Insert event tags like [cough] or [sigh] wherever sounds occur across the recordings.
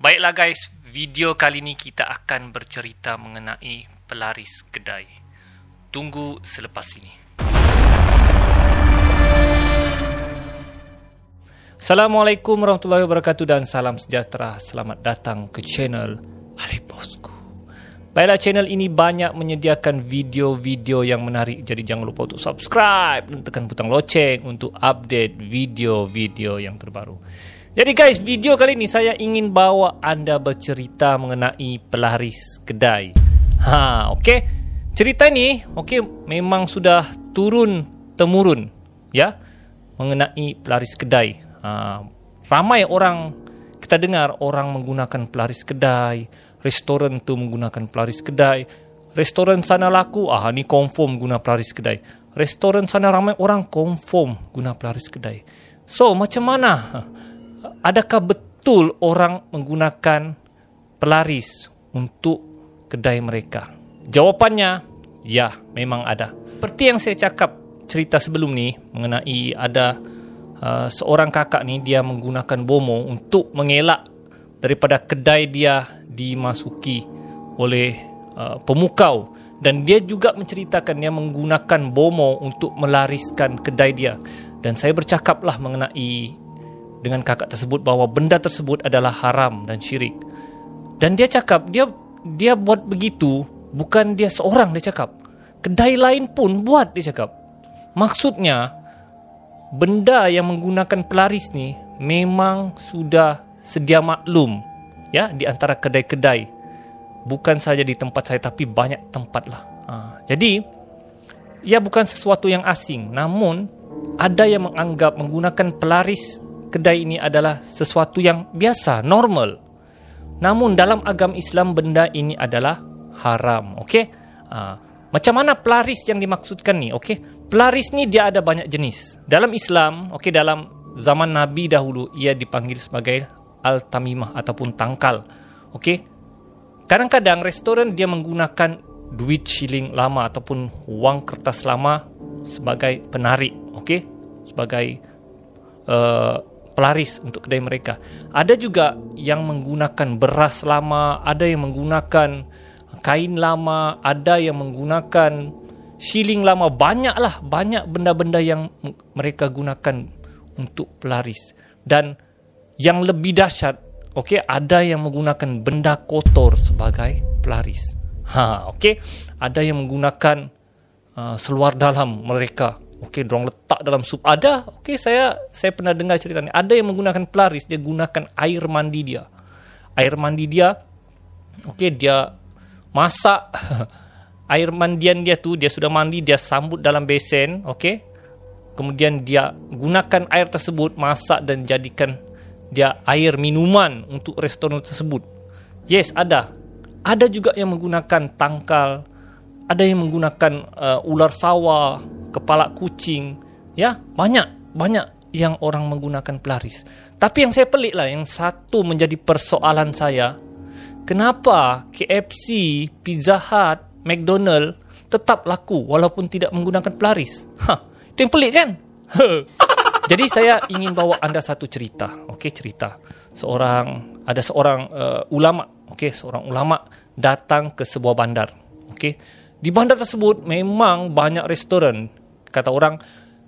Baiklah guys, video kali ini kita akan bercerita mengenai pelaris kedai. Tunggu selepas ini. Assalamualaikum warahmatullahi wabarakatuh dan salam sejahtera. Selamat datang ke channel Arif Bosku. Baiklah channel ini banyak menyediakan video-video yang menarik jadi jangan lupa untuk subscribe dan tekan butang loceng untuk update video-video yang terbaru. Jadi guys, video kali ini saya ingin bawa anda bercerita mengenai pelaris kedai. Ha, okey. Cerita ini, okey, memang sudah turun temurun, ya, mengenai pelaris kedai. Ha, ramai orang kita dengar orang menggunakan pelaris kedai, restoran tu menggunakan pelaris kedai, restoran sana laku, ah ni confirm guna pelaris kedai. Restoran sana ramai orang confirm guna pelaris kedai. So, macam mana? Adakah betul orang menggunakan pelaris untuk kedai mereka? Jawapannya, ya, memang ada. Seperti yang saya cakap cerita sebelum ni mengenai ada uh, seorang kakak ni dia menggunakan bomo untuk mengelak daripada kedai dia dimasuki oleh uh, pemukau dan dia juga menceritakan dia menggunakan bomo untuk melariskan kedai dia dan saya bercakaplah mengenai dengan kakak tersebut bahawa benda tersebut adalah haram dan syirik. Dan dia cakap dia dia buat begitu bukan dia seorang dia cakap. Kedai lain pun buat dia cakap. Maksudnya benda yang menggunakan pelaris ni memang sudah sedia maklum ya di antara kedai-kedai. Bukan saja di tempat saya tapi banyak tempat lah. Ha, jadi ia bukan sesuatu yang asing namun ada yang menganggap menggunakan pelaris kedai ini adalah sesuatu yang biasa, normal. Namun dalam agama Islam benda ini adalah haram. Okey? Ha, macam mana pelaris yang dimaksudkan ni? Okey? Pelaris ni dia ada banyak jenis. Dalam Islam, okey dalam zaman Nabi dahulu ia dipanggil sebagai al-tamimah ataupun tangkal. Okey? Kadang-kadang restoran dia menggunakan duit shilling lama ataupun wang kertas lama sebagai penarik, okey? Sebagai uh, pelaris untuk kedai mereka. Ada juga yang menggunakan beras lama, ada yang menggunakan kain lama, ada yang menggunakan shilling lama. Banyaklah, banyak benda-benda yang mereka gunakan untuk pelaris. Dan yang lebih dahsyat, okay, ada yang menggunakan benda kotor sebagai pelaris. Ha, okay. Ada yang menggunakan uh, seluar dalam mereka Okey, dorong letak dalam sup. Ada, okey saya saya pernah dengar cerita ni. Ada yang menggunakan pelaris, dia gunakan air mandi dia. Air mandi dia, okey dia masak [laughs] air mandian dia tu, dia sudah mandi, dia sambut dalam besen, okey. Kemudian dia gunakan air tersebut, masak dan jadikan dia air minuman untuk restoran tersebut. Yes, ada. Ada juga yang menggunakan tangkal, ada yang menggunakan uh, ular sawah, kepala kucing, ya banyak banyak yang orang menggunakan pelaris. Tapi yang saya pelik lah, yang satu menjadi persoalan saya, kenapa KFC, Pizza Hut, McDonald tetap laku walaupun tidak menggunakan pelaris? Ha, itu yang pelik kan? [laughs] Jadi saya ingin bawa anda satu cerita, okey cerita. Seorang ada seorang uh, ulama, okey seorang ulama datang ke sebuah bandar, okey. Di bandar tersebut memang banyak restoran kata orang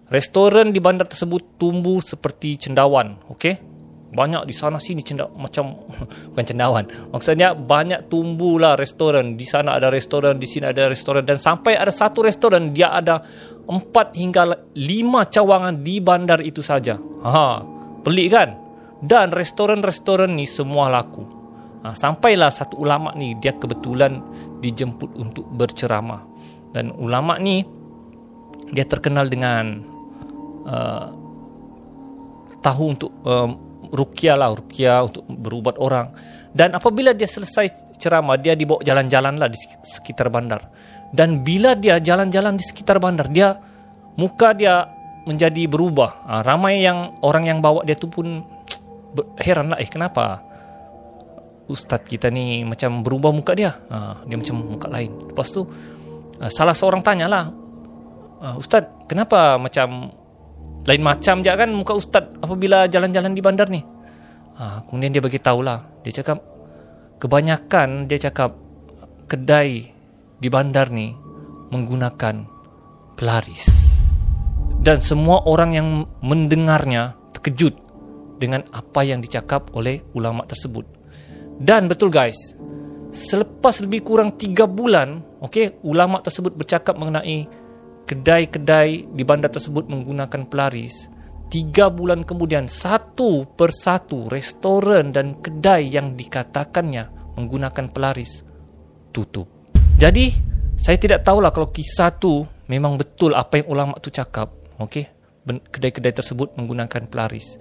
restoran di bandar tersebut tumbuh seperti cendawan okey banyak di sana sini cendak macam [laughs] bukan cendawan. Maksudnya banyak tumbuhlah restoran. Di sana ada restoran di sini ada restoran. Dan sampai ada satu restoran dia ada empat hingga lima cawangan di bandar itu saja. Ha pelik kan? Dan restoran-restoran ni semua laku. Ha, sampailah satu ulama ni dia kebetulan dijemput untuk berceramah. Dan ulama ni dia terkenal dengan uh, tahu untuk uh, rukia lah rukia untuk berubat orang. Dan apabila dia selesai ceramah dia dibawa jalan-jalan lah di sekitar bandar. Dan bila dia jalan-jalan di sekitar bandar dia muka dia menjadi berubah. Uh, ramai yang orang yang bawa dia tu pun [tsk] heran lah eh kenapa ustaz kita ni macam berubah muka dia? Uh, dia macam muka lain. Lepas tu uh, salah seorang tanyalah uh, Ustaz, kenapa macam lain macam je kan muka Ustaz apabila jalan-jalan di bandar ni? Ha, kemudian dia bagi tahulah. Dia cakap kebanyakan dia cakap kedai di bandar ni menggunakan pelaris. Dan semua orang yang mendengarnya terkejut dengan apa yang dicakap oleh ulama tersebut. Dan betul guys, selepas lebih kurang 3 bulan, okey, ulama tersebut bercakap mengenai kedai-kedai di bandar tersebut menggunakan pelaris. Tiga bulan kemudian, satu persatu restoran dan kedai yang dikatakannya menggunakan pelaris tutup. Jadi, saya tidak tahulah kalau kisah tu memang betul apa yang ulama tu cakap. Okey, kedai-kedai tersebut menggunakan pelaris.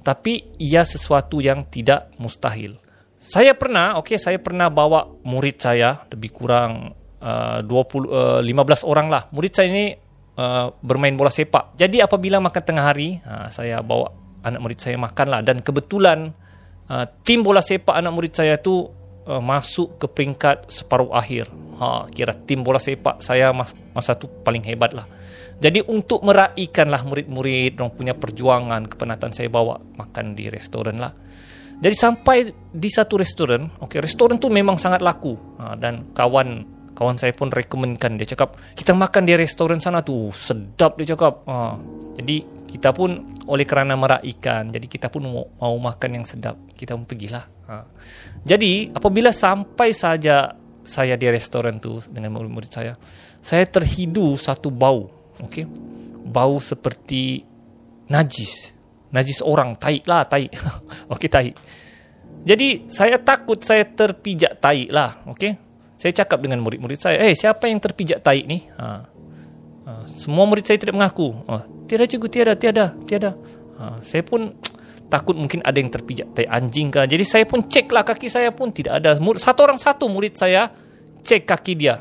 Tapi ia sesuatu yang tidak mustahil. Saya pernah, okey, saya pernah bawa murid saya lebih kurang uh, 20 uh, 15 orang lah. Murid saya ini uh, bermain bola sepak. Jadi apabila makan tengah hari, uh, saya bawa anak murid saya makan lah dan kebetulan uh, tim bola sepak anak murid saya tu uh, masuk ke peringkat separuh akhir. Ha, kira tim bola sepak saya mas, masa tu paling hebat lah. Jadi untuk meraihkanlah murid-murid yang punya perjuangan kepenatan saya bawa makan di restoran lah. Jadi sampai di satu restoran, okey restoran tu memang sangat laku ha, dan kawan kawan saya pun rekomenkan dia cakap kita makan di restoran sana tu sedap dia cakap. Ha, jadi kita pun oleh kerana meraihkan, jadi kita pun mau, mau makan yang sedap, kita pun pergilah. Ha. Jadi apabila sampai saja saya di restoran tu dengan murid-murid saya, saya terhidu satu bau, okey, bau seperti najis najis orang, taik lah, taik. [laughs] okey, taik. Jadi, saya takut saya terpijak taik lah, okey. Saya cakap dengan murid-murid saya, eh, siapa yang terpijak taik ni? Ha. Ha. Semua murid saya tidak mengaku. Oh, tiada cikgu, tiada, tiada, tiada. Ha. Saya pun takut mungkin ada yang terpijak taik anjing ke. Jadi, saya pun cek lah kaki saya pun tidak ada. Satu orang satu murid saya cek kaki dia.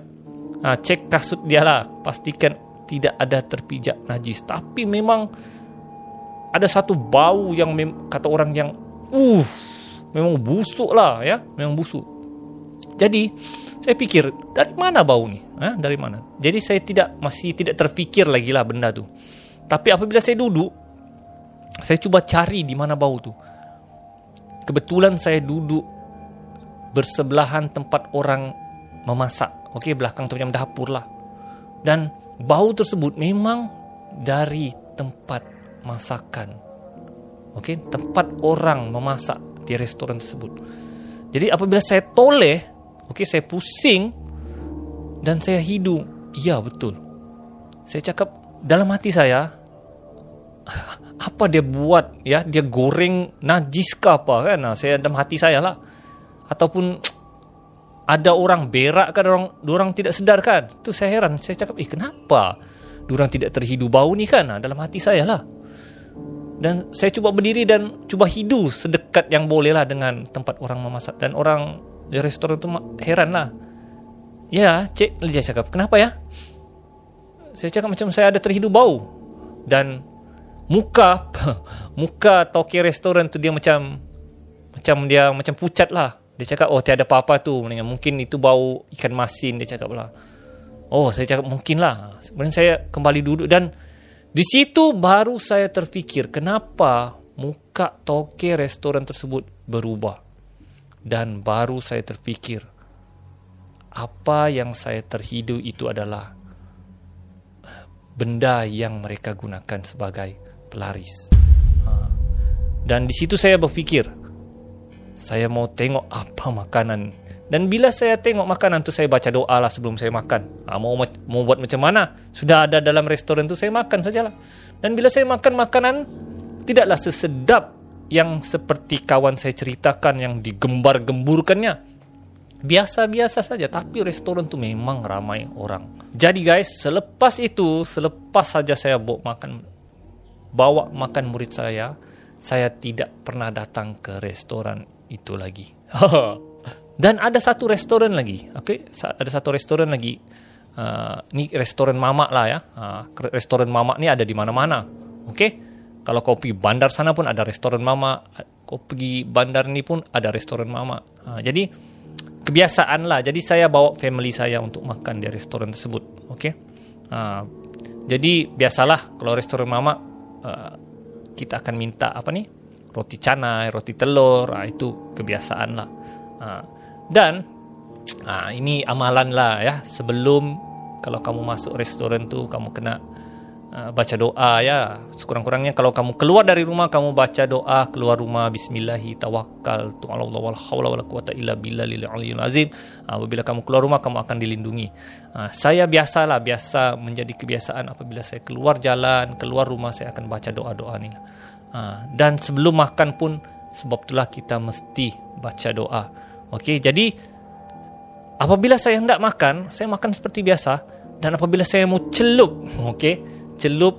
Ha. Cek kasut dia lah. Pastikan tidak ada terpijak najis. Tapi memang ada satu bau yang kata orang yang uh memang busuk lah ya memang busuk jadi saya pikir dari mana bau ni eh? dari mana jadi saya tidak masih tidak terfikir lagi lah benda tu tapi apabila saya duduk saya cuba cari di mana bau tu kebetulan saya duduk bersebelahan tempat orang memasak okey belakang macam dapur lah dan bau tersebut memang dari tempat masakan. Okey, tempat orang memasak di restoran tersebut. Jadi apabila saya toleh, okey, saya pusing dan saya hidu. Ya, betul. Saya cakap dalam hati saya [laughs] apa dia buat ya? Dia goreng najis ke apa kan? Nah, saya dalam hati saya lah. Ataupun [tsk] ada orang berak kan orang orang tidak sedar kan? Tu saya heran. Saya cakap, "Eh, kenapa?" Orang tidak terhidu bau ni kan? Nah, dalam hati saya lah. Dan saya cuba berdiri dan cuba hidu sedekat yang boleh lah dengan tempat orang memasak. Dan orang di restoran tu heran lah. Ya, cik, dia cakap, kenapa ya? Saya cakap macam saya ada terhidu bau. Dan muka, [laughs] muka toki restoran tu dia macam, macam dia macam pucat lah. Dia cakap, oh tiada apa-apa tu. Mungkin itu bau ikan masin, dia cakap lah. Oh, saya cakap mungkin lah. Kemudian saya kembali duduk dan di situ baru saya terfikir kenapa muka toke restoran tersebut berubah. Dan baru saya terfikir apa yang saya terhidu itu adalah benda yang mereka gunakan sebagai pelaris. Ha. Dan di situ saya berfikir saya mau tengok apa makanan dan bila saya tengok makanan tu saya baca doa lah sebelum saya makan. Ha, mau mau buat macam mana? Sudah ada dalam restoran tu saya makan sajalah. Dan bila saya makan makanan tidaklah sesedap yang seperti kawan saya ceritakan yang digembar-gemburkannya. Biasa-biasa saja tapi restoran tu memang ramai orang. Jadi guys, selepas itu, selepas saja saya bawa makan bawa makan murid saya, saya tidak pernah datang ke restoran itu lagi. [laughs] Dan ada satu restoran lagi. Okay? Ada satu restoran lagi. Uh, ni restoran mamak lah ya. Uh, restoran mamak ni ada di mana-mana. Okay? Kalau kau pergi bandar sana pun ada restoran mamak. Kau pergi bandar ni pun ada restoran mamak. Uh, jadi, kebiasaan lah. Jadi, saya bawa family saya untuk makan di restoran tersebut. Okay? Uh, jadi, biasalah kalau restoran mamak, uh, kita akan minta apa ni? roti canai, roti telur, ha, itu kebiasaan lah. Ha. Dan ha, ini amalan lah ya. Sebelum kalau kamu masuk restoran tu, kamu kena uh, baca doa ya. Sekurang-kurangnya kalau kamu keluar dari rumah, kamu baca doa keluar rumah. Bismillahi tawakal tu Allah wala hawla wala quwata illa billahil aliyil azim. Ha, apabila kamu keluar rumah, kamu akan dilindungi. Ha, saya biasalah, biasa menjadi kebiasaan apabila saya keluar jalan, keluar rumah, saya akan baca doa-doa ni dan sebelum makan pun sebab itulah kita mesti baca doa. Okey, jadi apabila saya hendak makan, saya makan seperti biasa dan apabila saya mau celup, okey, celup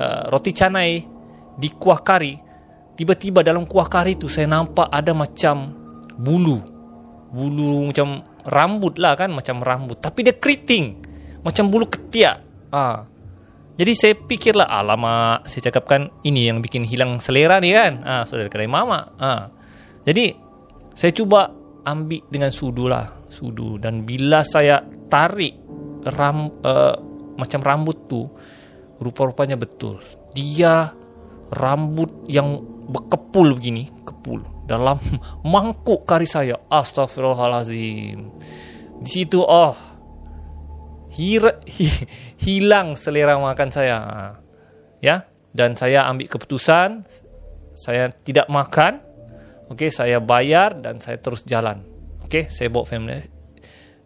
uh, roti canai di kuah kari, tiba-tiba dalam kuah kari itu saya nampak ada macam bulu. Bulu macam rambut lah kan, macam rambut, tapi dia keriting. Macam bulu ketiak. Ah, jadi saya fikirlah alamak saya cakapkan ini yang bikin hilang selera ni kan. Ah sudah kedai mama. Ah. Jadi saya cuba ambil dengan sudu lah, sudu dan bila saya tarik ram uh, macam rambut tu rupa-rupanya betul. Dia rambut yang berkepul begini, kepul dalam [laughs] mangkuk kari saya. Astagfirullahalazim. Di situ oh hi, hilang selera makan saya. Ya, dan saya ambil keputusan saya tidak makan. Okey, saya bayar dan saya terus jalan. Okey, saya bawa family.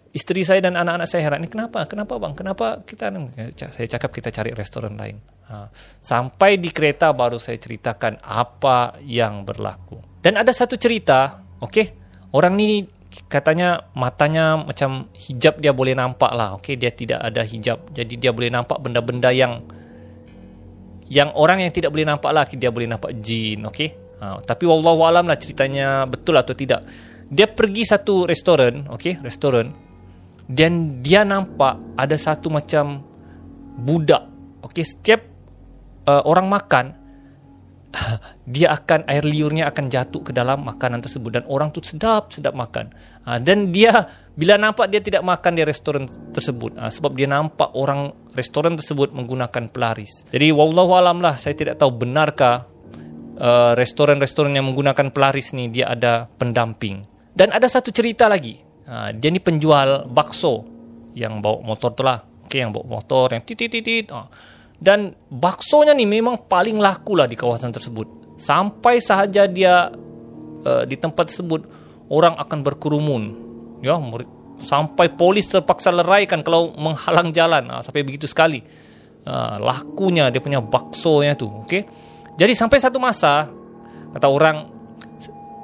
Isteri saya dan anak-anak saya heran, ni kenapa? Kenapa bang? Kenapa kita saya cakap kita cari restoran lain. Ha. Sampai di kereta baru saya ceritakan apa yang berlaku. Dan ada satu cerita, okey. Orang ni katanya matanya macam hijab dia boleh nampak lah. Okay, dia tidak ada hijab. Jadi dia boleh nampak benda-benda yang yang orang yang tidak boleh nampak lah. Dia boleh nampak jin. Okay. Ha, tapi wallahu alam lah ceritanya betul atau tidak. Dia pergi satu restoran. Okay, restoran. Dan dia nampak ada satu macam budak. Okay, setiap uh, orang makan, [laughs] dia akan air liurnya akan jatuh ke dalam makanan tersebut. Dan orang tu sedap sedap makan. Ha, dan dia bila nampak dia tidak makan di restoran tersebut ha, sebab dia nampak orang restoran tersebut menggunakan pelaris. Jadi wallahu alam lah saya tidak tahu benarkah uh, restoran-restoran yang menggunakan pelaris ni dia ada pendamping. Dan ada satu cerita lagi ha, dia ni penjual bakso yang bawa motor tu lah okay, yang bawa motor yang titit titit ha. Dan baksonya ni memang paling laku lah di kawasan tersebut. Sampai sahaja dia uh, di tempat tersebut, orang akan berkerumun. Ya, sampai polis terpaksa leraikan kalau menghalang jalan. Uh, sampai begitu sekali. Uh, lakunya dia punya baksonya tu. Okay? Jadi sampai satu masa, kata orang,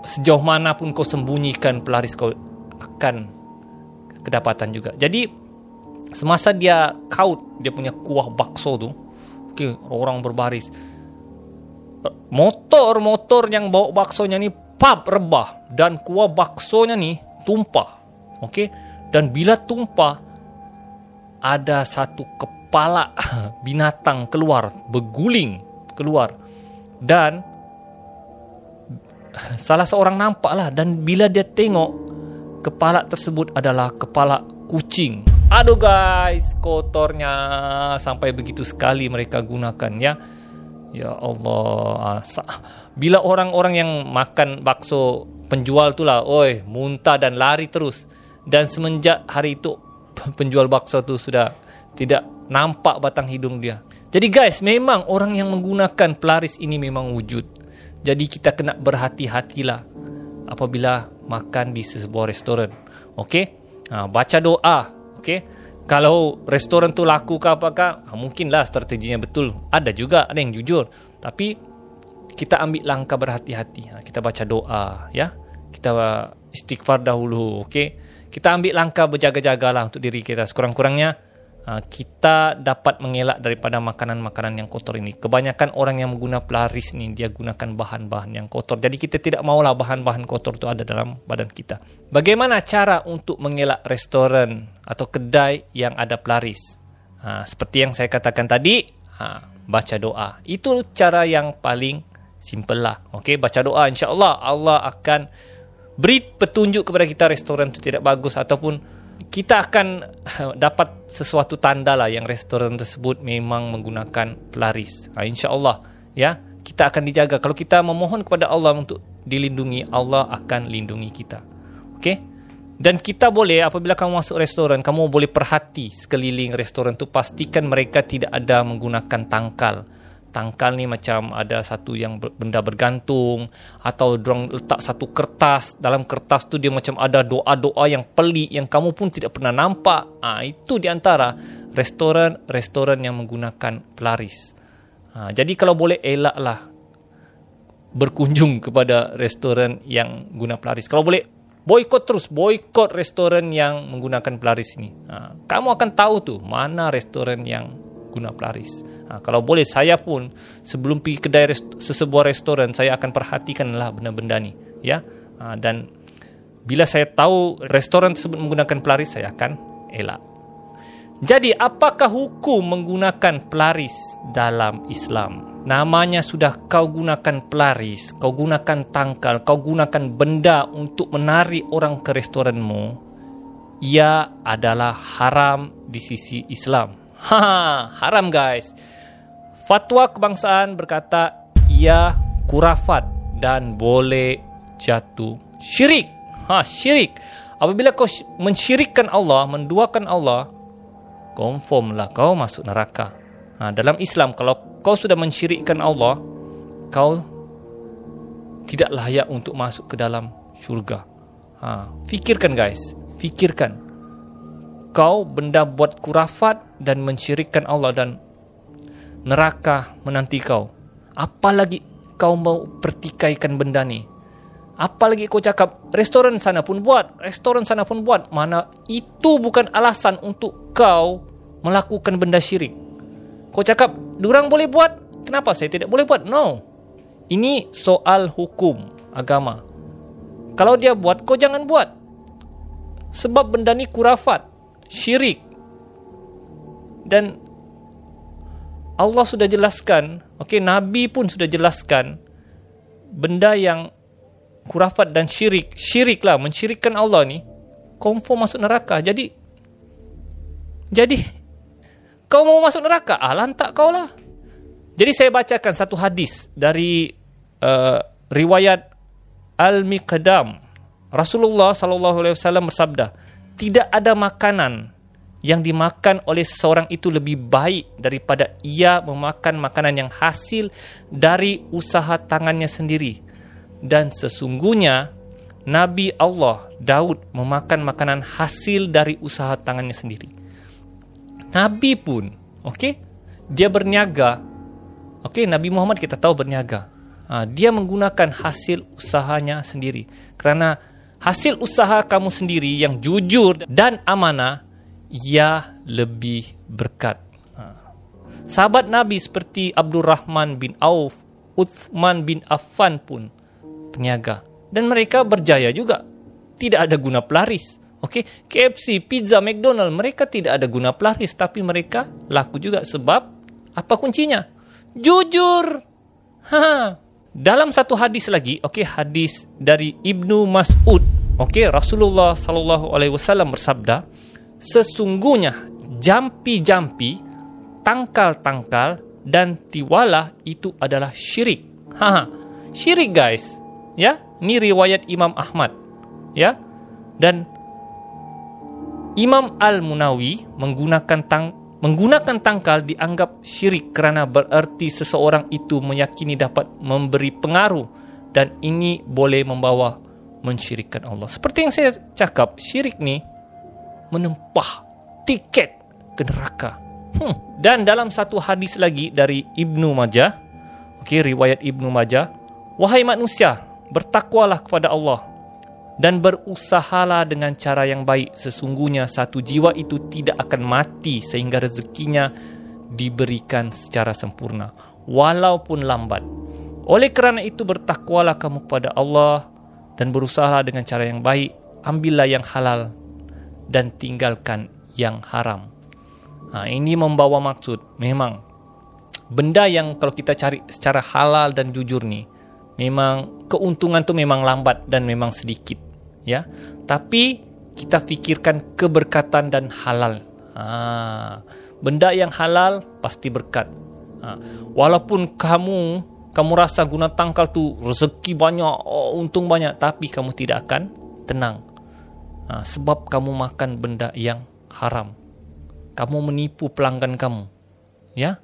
sejauh mana pun kau sembunyikan pelaris kau akan kedapatan juga. Jadi semasa dia kaut dia punya kuah bakso tu, okay, orang berbaris. Motor-motor yang bawa baksonya ni pap rebah dan kuah baksonya ni tumpah. Okey. Dan bila tumpah ada satu kepala [laughs] binatang keluar, berguling keluar. Dan salah seorang nampak lah dan bila dia tengok kepala tersebut adalah kepala kucing. Aduh guys, kotornya sampai begitu sekali mereka gunakan ya. Ya Allah. Bila orang-orang yang makan bakso penjual tu lah, oi, muntah dan lari terus. Dan semenjak hari itu [laughs] penjual bakso tu sudah tidak nampak batang hidung dia. Jadi guys, memang orang yang menggunakan pelaris ini memang wujud. Jadi kita kena berhati-hatilah apabila makan di sebuah restoran. Okey? Ha, baca doa Okay. Kalau restoran tu laku ke apakah, ha, mungkinlah strateginya betul. Ada juga, ada yang jujur. Tapi kita ambil langkah berhati-hati. Ha, kita baca doa, ya. Kita istighfar dahulu, okay. Kita ambil langkah berjaga-jagalah untuk diri kita. Sekurang-kurangnya, kita dapat mengelak daripada makanan-makanan yang kotor ini. Kebanyakan orang yang menggunakan pelaris ni dia gunakan bahan-bahan yang kotor. Jadi kita tidak maulah bahan-bahan kotor itu ada dalam badan kita. Bagaimana cara untuk mengelak restoran atau kedai yang ada pelaris? Ha, seperti yang saya katakan tadi, ha, baca doa. Itu cara yang paling simple lah. Okay, baca doa. InsyaAllah Allah akan beri petunjuk kepada kita restoran itu tidak bagus ataupun kita akan dapat sesuatu tanda lah yang restoran tersebut memang menggunakan pelaris. Ha, InsyaAllah. Ya, kita akan dijaga. Kalau kita memohon kepada Allah untuk dilindungi, Allah akan lindungi kita. Okey? Dan kita boleh apabila kamu masuk restoran, kamu boleh perhati sekeliling restoran tu pastikan mereka tidak ada menggunakan tangkal. Tangkal ni macam ada satu yang benda bergantung atau dorang letak satu kertas. Dalam kertas tu dia macam ada doa-doa yang pelik yang kamu pun tidak pernah nampak. Ha, itu di antara restoran-restoran yang menggunakan pelaris. Ha, jadi kalau boleh elaklah berkunjung kepada restoran yang guna pelaris. Kalau boleh boikot terus, boikot restoran yang menggunakan pelaris ini. Ha, kamu akan tahu tu mana restoran yang guna pelaris. Ha, kalau boleh saya pun sebelum pergi kedai rest- sesebuah restoran saya akan perhatikanlah benda-benda ni, ya. Ha, dan bila saya tahu restoran tersebut menggunakan pelaris saya akan elak. Jadi apakah hukum menggunakan pelaris dalam Islam? Namanya sudah kau gunakan pelaris, kau gunakan tangkal, kau gunakan benda untuk menarik orang ke restoranmu. Ia adalah haram di sisi Islam. Ha, haram guys. Fatwa kebangsaan berkata ia kurafat dan boleh jatuh syirik. Ha, syirik. Apabila kau mensyirikkan Allah, menduakan Allah, confirm lah kau masuk neraka. Ha, dalam Islam, kalau kau sudah mensyirikkan Allah, kau tidak layak untuk masuk ke dalam syurga. Ha, fikirkan guys, fikirkan. Kau benda buat kurafat dan mensyirikkan Allah dan neraka menanti kau. Apalagi kau mau pertikaikan benda ni. Apalagi kau cakap restoran sana pun buat, restoran sana pun buat. Mana itu bukan alasan untuk kau melakukan benda syirik. Kau cakap, durang boleh buat, kenapa saya tidak boleh buat? No. Ini soal hukum agama. Kalau dia buat, kau jangan buat. Sebab benda ni kurafat, syirik. Dan Allah sudah jelaskan, okey Nabi pun sudah jelaskan benda yang kurafat dan syirik, syirik lah, mensyirikkan Allah ni, confirm masuk neraka. Jadi, jadi, kau mau masuk neraka? Ah, lantak kau lah. Jadi saya bacakan satu hadis dari uh, riwayat Al-Miqdam. Rasulullah sallallahu alaihi wasallam bersabda, tidak ada makanan yang dimakan oleh seseorang itu lebih baik daripada ia memakan makanan yang hasil dari usaha tangannya sendiri dan sesungguhnya Nabi Allah Daud memakan makanan hasil dari usaha tangannya sendiri. Nabi pun, okey, dia berniaga. Okey, Nabi Muhammad kita tahu berniaga. Ha, dia menggunakan hasil usahanya sendiri. Kerana hasil usaha kamu sendiri yang jujur dan amanah, ia lebih berkat. Ha. Sahabat Nabi seperti Abdul Rahman bin Auf, Uthman bin Affan pun peniaga dan mereka berjaya juga. Tidak ada guna pelaris okey? KFC pizza McDonald mereka tidak ada guna pelaris tapi mereka laku juga sebab apa kuncinya? Jujur. Ha. Dalam satu hadis lagi okey? Hadis dari Ibnu Mas'ud okey Rasulullah sallallahu alaihi wasallam bersabda sesungguhnya jampi-jampi tangkal-tangkal dan tiwala itu adalah syirik. Ha syirik guys. Ya ini riwayat Imam Ahmad. Ya. Dan Imam Al Munawi menggunakan tang menggunakan tangkal dianggap syirik kerana bererti seseorang itu meyakini dapat memberi pengaruh dan ini boleh membawa mensyirikkan Allah. Seperti yang saya cakap syirik ni menempah tiket ke neraka. Hmm. dan dalam satu hadis lagi dari Ibnu Majah okey riwayat Ibnu Majah wahai manusia bertakwalah kepada Allah dan berusahalah dengan cara yang baik. Sesungguhnya satu jiwa itu tidak akan mati sehingga rezekinya diberikan secara sempurna walaupun lambat. Oleh kerana itu bertakwalah kamu kepada Allah dan berusahalah dengan cara yang baik ambillah yang halal dan tinggalkan yang haram. Ha, ini membawa maksud. Memang benda yang kalau kita cari secara halal dan jujur ni memang keuntungan tu memang lambat dan memang sedikit ya. Tapi kita fikirkan keberkatan dan halal. Ha, benda yang halal pasti berkat. Ha, walaupun kamu kamu rasa guna tangkal tu rezeki banyak, oh, untung banyak, tapi kamu tidak akan tenang. Ha, sebab kamu makan benda yang haram. Kamu menipu pelanggan kamu. Ya?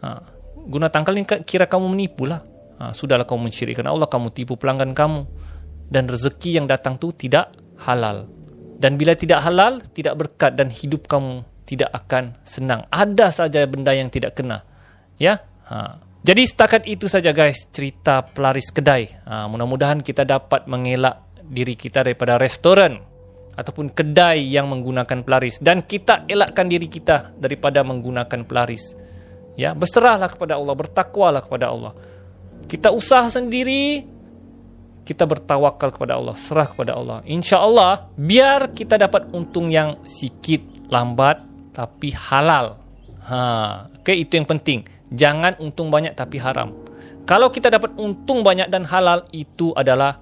Ha, guna tangkal ni kira kamu menipu lah. Ha, sudahlah kamu mensyirikkan Allah, kamu tipu pelanggan kamu. Dan rezeki yang datang tu tidak halal. Dan bila tidak halal, tidak berkat dan hidup kamu tidak akan senang. Ada saja benda yang tidak kena. Ya? Ha. Jadi setakat itu saja guys cerita pelaris kedai. Ha, mudah-mudahan kita dapat mengelak diri kita daripada restoran ataupun kedai yang menggunakan pelaris dan kita elakkan diri kita daripada menggunakan pelaris. Ya, berserahlah kepada Allah, bertakwalah kepada Allah. Kita usaha sendiri, kita bertawakal kepada Allah, serah kepada Allah. Insya Allah, biar kita dapat untung yang sikit, lambat, tapi halal. Ha, okay, itu yang penting. Jangan untung banyak tapi haram. Kalau kita dapat untung banyak dan halal, itu adalah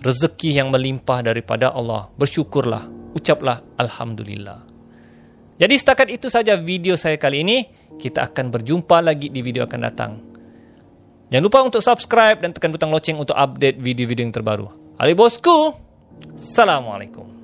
rezeki yang melimpah daripada Allah. Bersyukurlah, ucaplah Alhamdulillah. Jadi setakat itu saja video saya kali ini. Kita akan berjumpa lagi di video akan datang. Jangan lupa untuk subscribe dan tekan butang loceng untuk update video-video yang terbaru. Ali Bosku, Assalamualaikum.